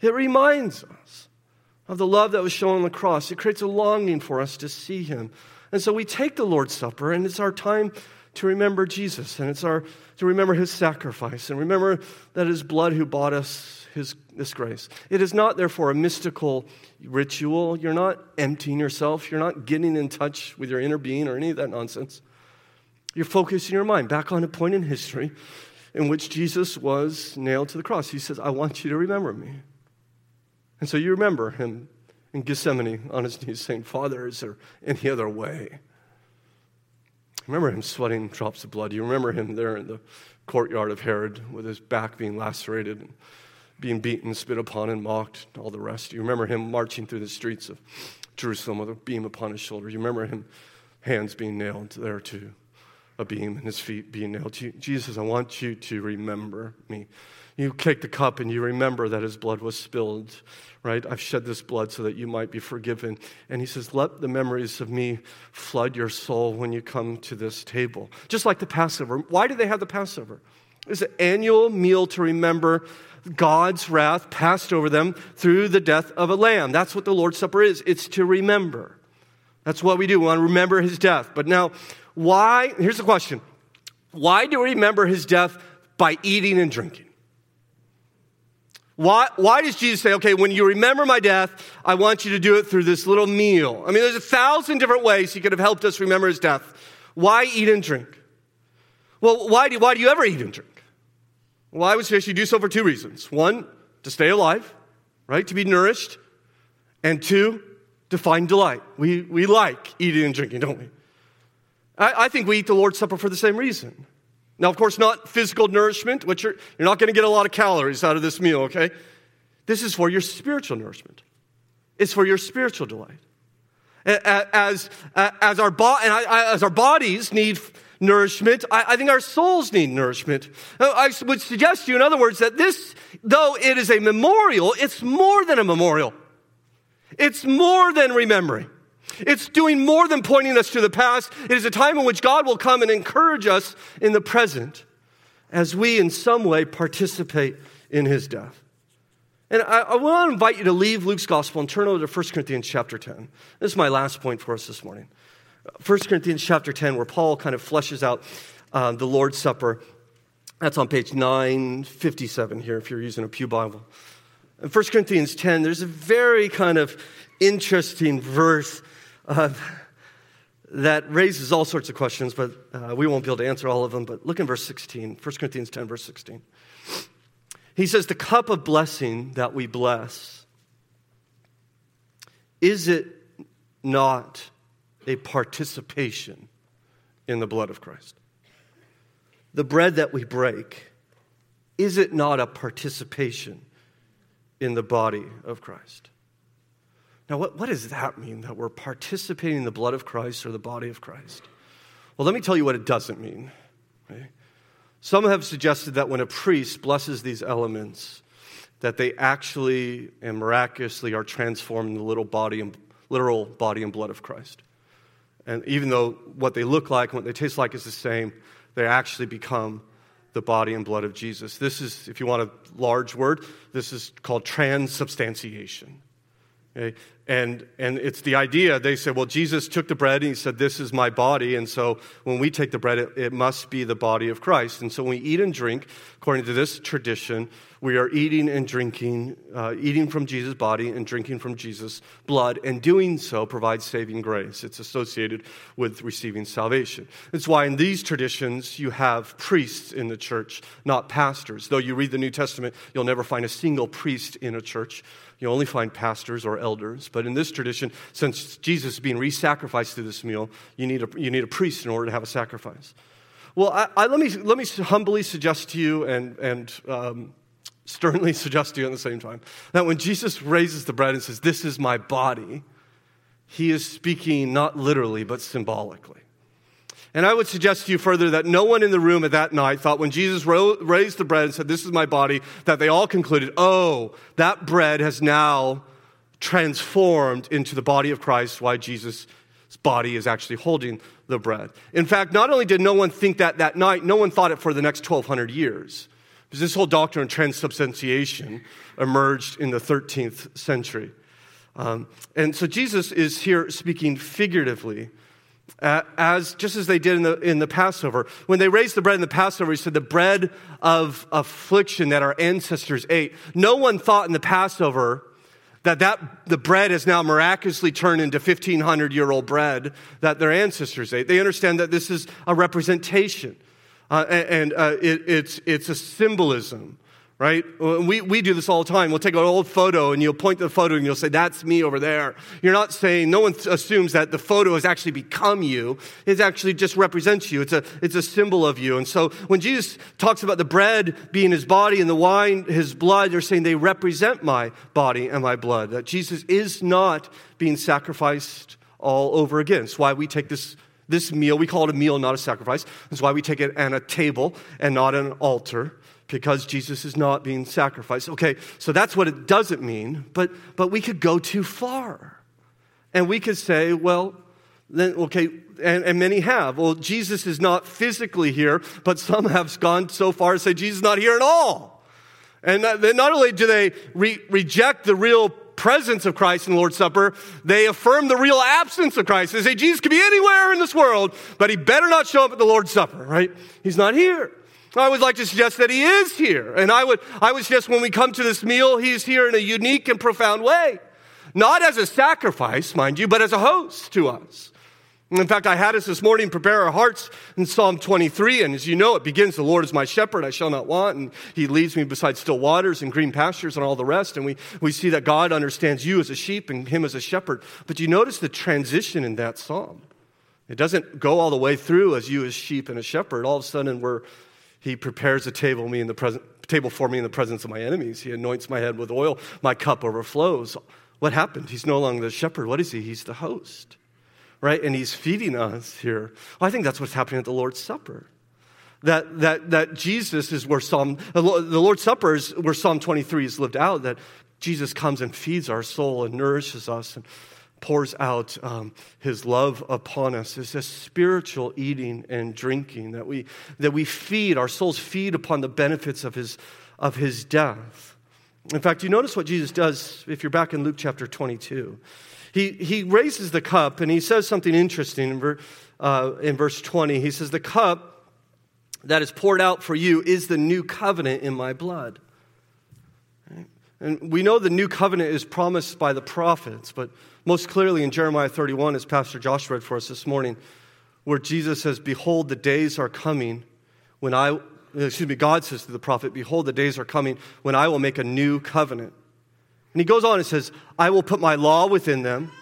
It reminds us of the love that was shown on the cross. It creates a longing for us to see him. And so we take the Lord's Supper, and it's our time to remember Jesus, and it's our to remember his sacrifice, and remember that his blood who bought us his this grace. It is not, therefore, a mystical ritual. You're not emptying yourself. You're not getting in touch with your inner being or any of that nonsense. You're focusing your mind back on a point in history in which Jesus was nailed to the cross. He says, I want you to remember me. And so you remember him in Gethsemane on his knees saying, Father, is there any other way? Remember him sweating drops of blood. You remember him there in the courtyard of Herod with his back being lacerated and being beaten, spit upon, and mocked, and all the rest. You remember him marching through the streets of Jerusalem with a beam upon his shoulder. You remember him hands being nailed there to a beam and his feet being nailed. Jesus, I want you to remember me you take the cup and you remember that his blood was spilled, right? I've shed this blood so that you might be forgiven. And he says, Let the memories of me flood your soul when you come to this table. Just like the Passover. Why do they have the Passover? It's an annual meal to remember God's wrath passed over them through the death of a lamb. That's what the Lord's Supper is. It's to remember. That's what we do. We want to remember his death. But now, why? Here's the question Why do we remember his death by eating and drinking? Why, why does Jesus say, okay, when you remember my death, I want you to do it through this little meal? I mean, there's a thousand different ways he could have helped us remember his death. Why eat and drink? Well, why do, why do you ever eat and drink? Well, would suggest you do so for two reasons. One, to stay alive, right? To be nourished. And two, to find delight. We, we like eating and drinking, don't we? I, I think we eat the Lord's Supper for the same reason. Now, of course, not physical nourishment, which you're, you're not going to get a lot of calories out of this meal, okay? This is for your spiritual nourishment. It's for your spiritual delight. As, as, our, bo- as our bodies need nourishment, I, think our souls need nourishment. Uh, I would suggest to you, in other words, that this, though it is a memorial, it's more than a memorial. It's more than remembering. It's doing more than pointing us to the past. It is a time in which God will come and encourage us in the present as we, in some way, participate in his death. And I, I want to invite you to leave Luke's gospel and turn over to 1 Corinthians chapter 10. This is my last point for us this morning. 1 Corinthians chapter 10, where Paul kind of fleshes out uh, the Lord's Supper. That's on page 957 here, if you're using a Pew Bible. In 1 Corinthians 10, there's a very kind of interesting verse uh, that raises all sorts of questions, but uh, we won't be able to answer all of them. But look in verse 16, 1 Corinthians 10, verse 16. He says, The cup of blessing that we bless, is it not a participation in the blood of Christ? The bread that we break, is it not a participation in the body of Christ? Now, what, what does that mean, that we're participating in the blood of Christ or the body of Christ? Well, let me tell you what it doesn't mean. Some have suggested that when a priest blesses these elements, that they actually and miraculously are transformed in the little body and, literal body and blood of Christ. And even though what they look like and what they taste like is the same, they actually become the body and blood of Jesus. This is, if you want a large word, this is called transubstantiation. Okay? And, and it's the idea, they say, well, Jesus took the bread and he said, This is my body. And so when we take the bread, it, it must be the body of Christ. And so when we eat and drink, according to this tradition, we are eating and drinking, uh, eating from Jesus' body and drinking from Jesus' blood, and doing so provides saving grace. It's associated with receiving salvation. It's why in these traditions you have priests in the church, not pastors. Though you read the New Testament, you'll never find a single priest in a church. You only find pastors or elders. But in this tradition, since Jesus is being re sacrificed through this meal, you need, a, you need a priest in order to have a sacrifice. Well, I, I, let, me, let me humbly suggest to you and, and um, sternly [laughs] suggest to you at the same time that when Jesus raises the bread and says, This is my body, he is speaking not literally, but symbolically. And I would suggest to you further that no one in the room at that night thought when Jesus raised the bread and said, This is my body, that they all concluded, Oh, that bread has now transformed into the body of Christ, why Jesus' body is actually holding the bread. In fact, not only did no one think that that night, no one thought it for the next 1,200 years. Because this whole doctrine of transubstantiation emerged in the 13th century. Um, and so Jesus is here speaking figuratively, uh, as just as they did in the, in the Passover. When they raised the bread in the Passover, he said, the bread of affliction that our ancestors ate. No one thought in the Passover that, that the bread has now miraculously turned into 1500 year old bread that their ancestors ate. They understand that this is a representation uh, and uh, it, it's, it's a symbolism, right? Uh, we, we do this all the time. We'll take an old photo and you'll point to the photo and you'll say, That's me over there. You're not saying, no one assumes that the photo has actually become you. It actually just represents you. It's a, it's a symbol of you. And so when Jesus talks about the bread being his body and the wine his blood, they're saying they represent my body and my blood. That Jesus is not being sacrificed all over again. It's why we take this this meal, we call it a meal, not a sacrifice. That's why we take it at a table and not an altar, because Jesus is not being sacrificed. Okay, so that's what it doesn't mean, but, but we could go too far. And we could say, well, then, okay, and, and many have. Well, Jesus is not physically here, but some have gone so far as say Jesus is not here at all. And not only do they re- reject the real presence of Christ in the Lord's Supper, they affirm the real absence of Christ. They say Jesus could be anywhere in this world, but he better not show up at the Lord's Supper, right? He's not here. I would like to suggest that he is here. And I would, I would suggest when we come to this meal, he's here in a unique and profound way. Not as a sacrifice, mind you, but as a host to us. In fact, I had us this morning prepare our hearts in Psalm 23. And as you know, it begins, The Lord is my shepherd, I shall not want. And he leads me beside still waters and green pastures and all the rest. And we, we see that God understands you as a sheep and him as a shepherd. But you notice the transition in that psalm. It doesn't go all the way through as you as sheep and a shepherd. All of a sudden, where he prepares a table, me in the table for me in the presence of my enemies. He anoints my head with oil. My cup overflows. What happened? He's no longer the shepherd. What is he? He's the host right? And he's feeding us here. Well, I think that's what's happening at the Lord's Supper. That, that, that Jesus is where Psalm, the Lord's Supper is where Psalm 23 is lived out, that Jesus comes and feeds our soul and nourishes us and pours out um, his love upon us. It's a spiritual eating and drinking that we, that we feed, our souls feed upon the benefits of his, of his death. In fact, you notice what Jesus does if you're back in Luke chapter 22. He, he raises the cup and he says something interesting in, ver, uh, in verse 20. He says, The cup that is poured out for you is the new covenant in my blood. And we know the new covenant is promised by the prophets, but most clearly in Jeremiah 31, as Pastor Josh read for us this morning, where Jesus says, Behold, the days are coming when I, excuse me, God says to the prophet, Behold, the days are coming when I will make a new covenant. And he goes on and says, I will put my law within them,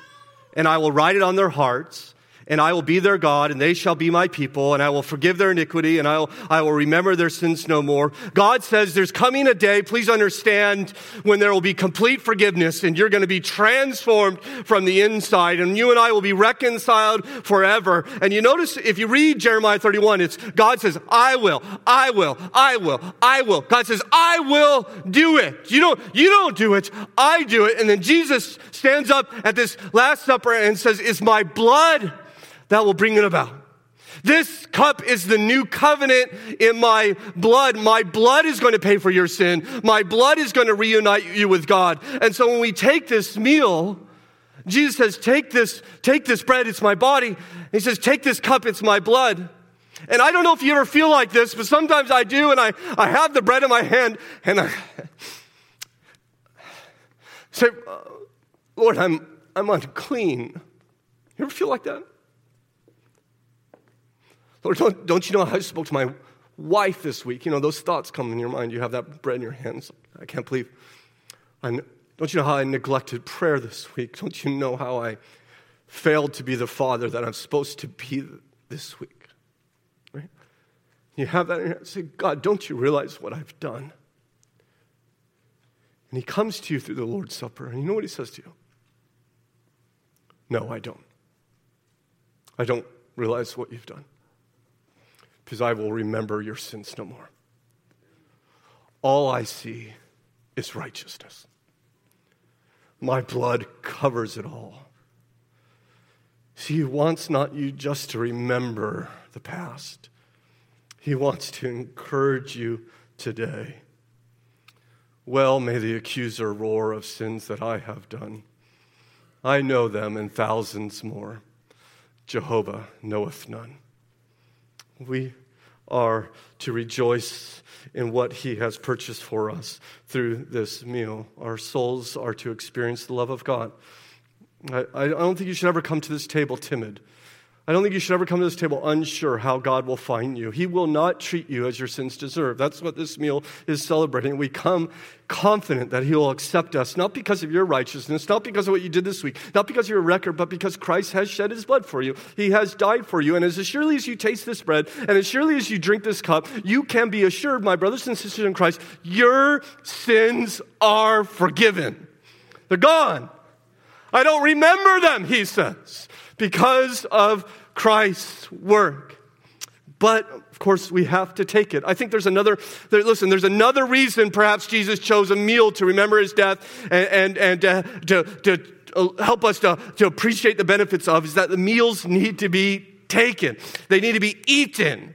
and I will write it on their hearts, and I will be their God, and they shall be my people, and I will forgive their iniquity, and I will, I will remember their sins no more. God says there's coming a day, please understand, when there will be complete forgiveness, and you're going to be transformed from the inside, and you and I will be reconciled forever. And you notice, if you read Jeremiah 31, it's God says, I will, I will, I will, I will. God says, I will do it. You don't, you don't do it, I do it. And then Jesus stands up at this Last Supper and says, It's my blood that will bring it about. This cup is the new covenant in my blood. My blood is going to pay for your sin. My blood is going to reunite you with God. And so when we take this meal, Jesus says, take this, take this bread, it's my body. He says, take this cup, it's my blood. And I don't know if you ever feel like this, but sometimes I do, and I, I have the bread in my hand, and I [laughs] say, Lord, I'm, I'm unclean. You ever feel like that? Lord, don't, don't you know how I spoke to my wife this week? You know, those thoughts come in your mind. You have that bread in your hands. I can't believe. I, don't you know how I neglected prayer this week? Don't you know how I failed to be the father that I'm supposed to be this week? Right? You have that in your. Say, God, don't you realize what I've done? And he comes to you through the Lord's Supper, and you know what he says to you? No, I don't. I don't realize what you've done because I will remember your sins no more. All I see is righteousness. My blood covers it all. See, he wants not you just to remember the past, he wants to encourage you today. Well, may the accuser roar of sins that I have done. I know them and thousands more. Jehovah knoweth none. We are to rejoice in what he has purchased for us through this meal. Our souls are to experience the love of God. I, I don't think you should ever come to this table timid. I don't think you should ever come to this table unsure how God will find you. He will not treat you as your sins deserve. That's what this meal is celebrating. We come confident that He will accept us, not because of your righteousness, not because of what you did this week, not because of your record, but because Christ has shed His blood for you. He has died for you. And as surely as you taste this bread, and as surely as you drink this cup, you can be assured, my brothers and sisters in Christ, your sins are forgiven. They're gone. I don't remember them, He says because of Christ's work. But of course, we have to take it. I think there's another, there, listen, there's another reason perhaps Jesus chose a meal to remember his death and, and, and to, to uh, help us to, to appreciate the benefits of is that the meals need to be taken, they need to be eaten.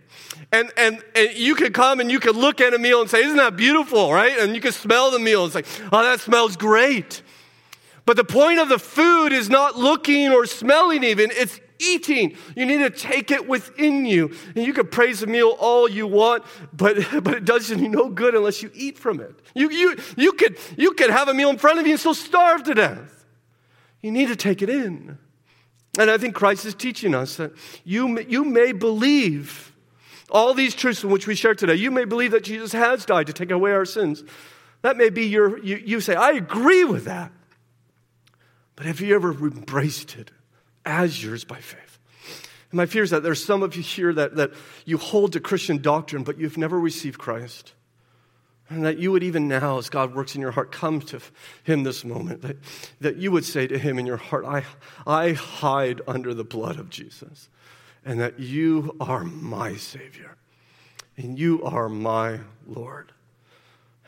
And, and, and you could come and you could look at a meal and say, Isn't that beautiful, right? And you could smell the meal. It's like, Oh, that smells great. But the point of the food is not looking or smelling, even, it's eating. You need to take it within you. And you can praise the meal all you want, but, [laughs] but it does you no good unless you eat from it. You, you, you, could, you could have a meal in front of you and still starve to death. You need to take it in. And I think Christ is teaching us that you, you may believe all these truths in which we share today. You may believe that Jesus has died to take away our sins. That may be your, you, you say, I agree with that. But have you ever embraced it as yours by faith? And my fear is that there's some of you here that, that you hold to Christian doctrine, but you've never received Christ. And that you would even now, as God works in your heart, come to Him this moment. That, that you would say to Him in your heart, I, I hide under the blood of Jesus. And that you are my Savior. And you are my Lord.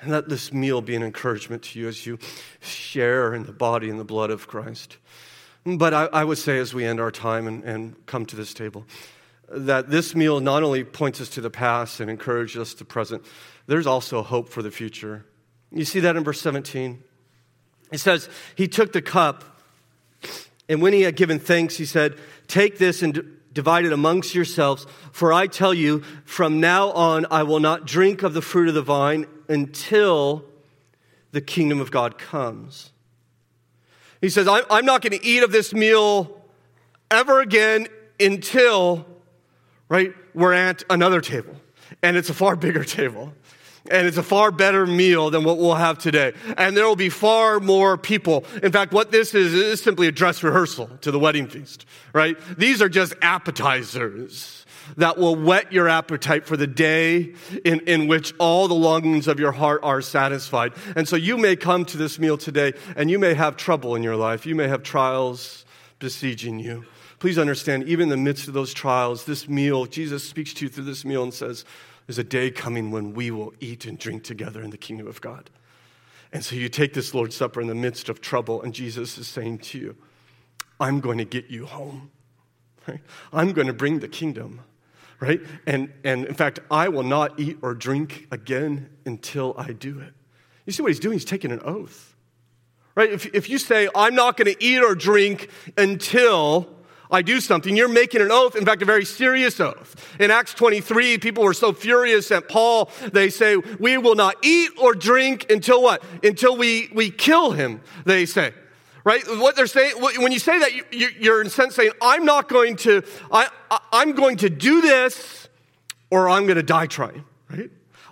And let this meal be an encouragement to you as you share in the body and the blood of Christ. But I, I would say, as we end our time and, and come to this table, that this meal not only points us to the past and encourages us to present, there's also hope for the future. You see that in verse 17? It says, He took the cup, and when he had given thanks, he said, Take this and divide it amongst yourselves, for I tell you, from now on I will not drink of the fruit of the vine until the kingdom of God comes. He says, I'm not going to eat of this meal ever again until, right, we're at another table. And it's a far bigger [laughs] table and it's a far better meal than what we'll have today. And there will be far more people. In fact, what this is is simply a dress rehearsal to the wedding feast, right? These are just appetizers that will whet your appetite for the day in, in which all the longings of your heart are satisfied. And so you may come to this meal today and you may have trouble in your life. You may have trials besieging you. Please understand, even in the midst of those trials, this meal, Jesus speaks to you through this meal and says, there's a day coming when we will eat and drink together in the kingdom of God. And so you take this Lord's Supper in the midst of trouble, and Jesus is saying to you, I'm going to get you home. Right? I'm going to bring the kingdom. Right? And, and in fact, I will not eat or drink again until I do it. You see what he's doing? He's taking an oath. Right? If, if you say, I'm not going to eat or drink until I do something, you're making an oath, in fact, a very serious oath. In Acts 23, people were so furious at Paul, they say, We will not eat or drink until what? Until we, we kill him, they say. Right? What they're saying, when you say that, you're in sense saying, I'm not going to, I, I'm going to do this or I'm going to die trying. Right?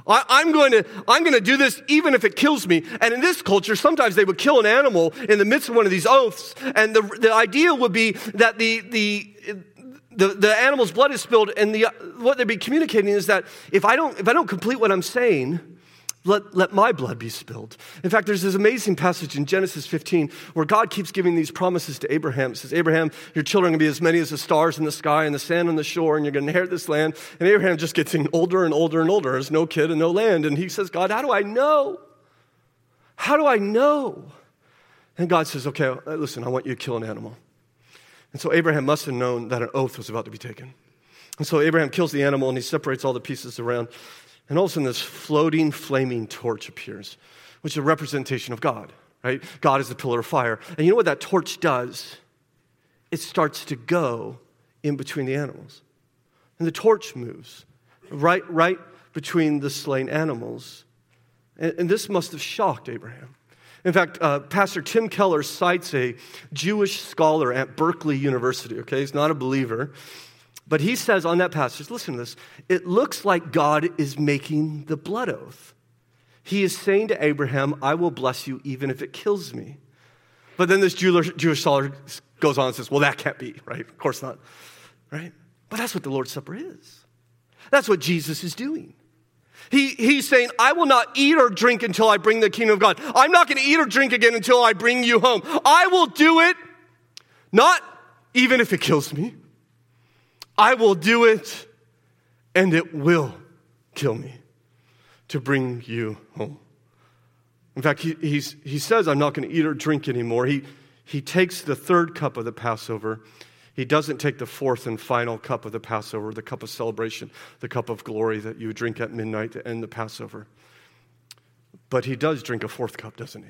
I, am going to, I'm going to do this even if it kills me. And in this culture, sometimes they would kill an animal in the midst of one of these oaths. And the, the idea would be that the, the, the, the animal's blood is spilled. And the, what they'd be communicating is that if I don't, if I don't complete what I'm saying, let, let my blood be spilled. In fact, there's this amazing passage in Genesis 15 where God keeps giving these promises to Abraham. It says, Abraham, your children are going to be as many as the stars in the sky and the sand on the shore, and you're going to inherit this land. And Abraham just gets older and older and older. There's no kid and no land. And he says, God, how do I know? How do I know? And God says, okay, uh, listen, I want you to kill an animal. And so Abraham must have known that an oath was about to be taken. And so Abraham kills the animal and he separates all the pieces around. And all of a sudden, this floating, flaming torch appears, which is a representation of God, right? God is the pillar of fire. And you know what that torch does? It starts to go in between the animals. And the torch moves right, right between the slain animals. And, and this must have shocked Abraham. In fact, uh, Pastor Tim Keller cites a Jewish scholar at Berkeley University, okay? He's not a believer. But he says on that passage, listen to this, it looks like God is making the blood oath. He is saying to Abraham, I will bless you even if it kills me. But then this Jewish scholar goes on and says, Well, that can't be, right? Of course not, right? But that's what the Lord's Supper is. That's what Jesus is doing. He, he's saying, I will not eat or drink until I bring the kingdom of God. I'm not going to eat or drink again until I bring you home. I will do it, not even if it kills me. I will do it, and it will kill me to bring you home. In fact, he, he says, I'm not going to eat or drink anymore. He, he takes the third cup of the Passover. He doesn't take the fourth and final cup of the Passover, the cup of celebration, the cup of glory that you drink at midnight to end the Passover. But he does drink a fourth cup, doesn't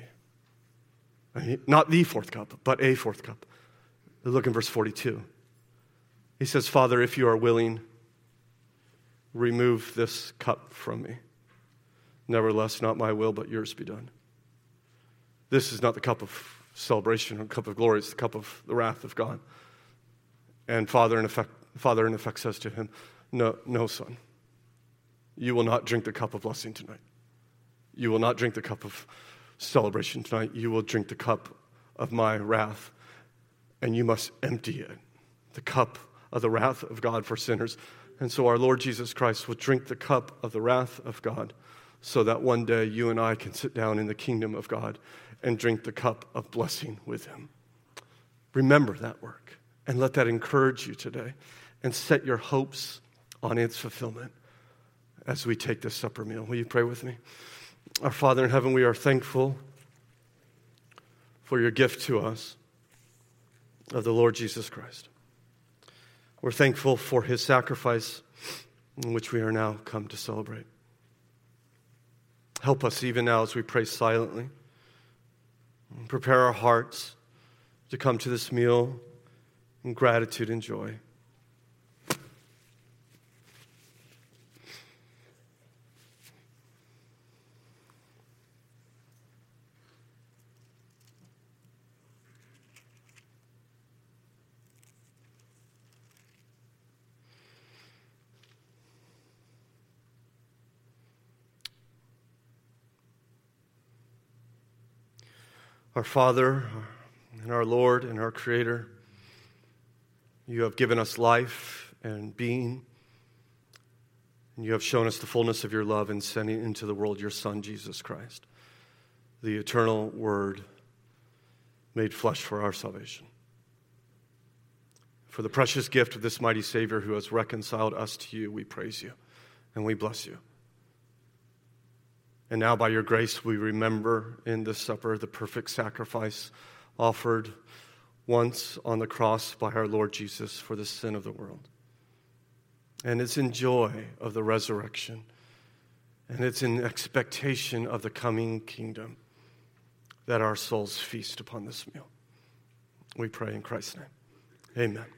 he? Not the fourth cup, but a fourth cup. Look in verse 42. He says, Father, if you are willing, remove this cup from me. Nevertheless, not my will, but yours be done. This is not the cup of celebration or cup of glory, it's the cup of the wrath of God. And Father, in effect, Father, in effect, says to him, No, no, son. You will not drink the cup of blessing tonight. You will not drink the cup of celebration tonight. You will drink the cup of my wrath, and you must empty it. The cup of the wrath of God for sinners. And so our Lord Jesus Christ will drink the cup of the wrath of God so that one day you and I can sit down in the kingdom of God and drink the cup of blessing with him. Remember that work and let that encourage you today and set your hopes on its fulfillment as we take this supper meal. Will you pray with me? Our Father in heaven, we are thankful for your gift to us of the Lord Jesus Christ. We're thankful for his sacrifice, in which we are now come to celebrate. Help us even now as we pray silently. Prepare our hearts to come to this meal in gratitude and joy. Our Father and our Lord and our Creator, you have given us life and being, and you have shown us the fullness of your love in sending into the world your Son, Jesus Christ, the eternal Word made flesh for our salvation. For the precious gift of this mighty Savior who has reconciled us to you, we praise you and we bless you. And now, by your grace, we remember in this supper the perfect sacrifice offered once on the cross by our Lord Jesus for the sin of the world. And it's in joy of the resurrection, and it's in expectation of the coming kingdom that our souls feast upon this meal. We pray in Christ's name. Amen.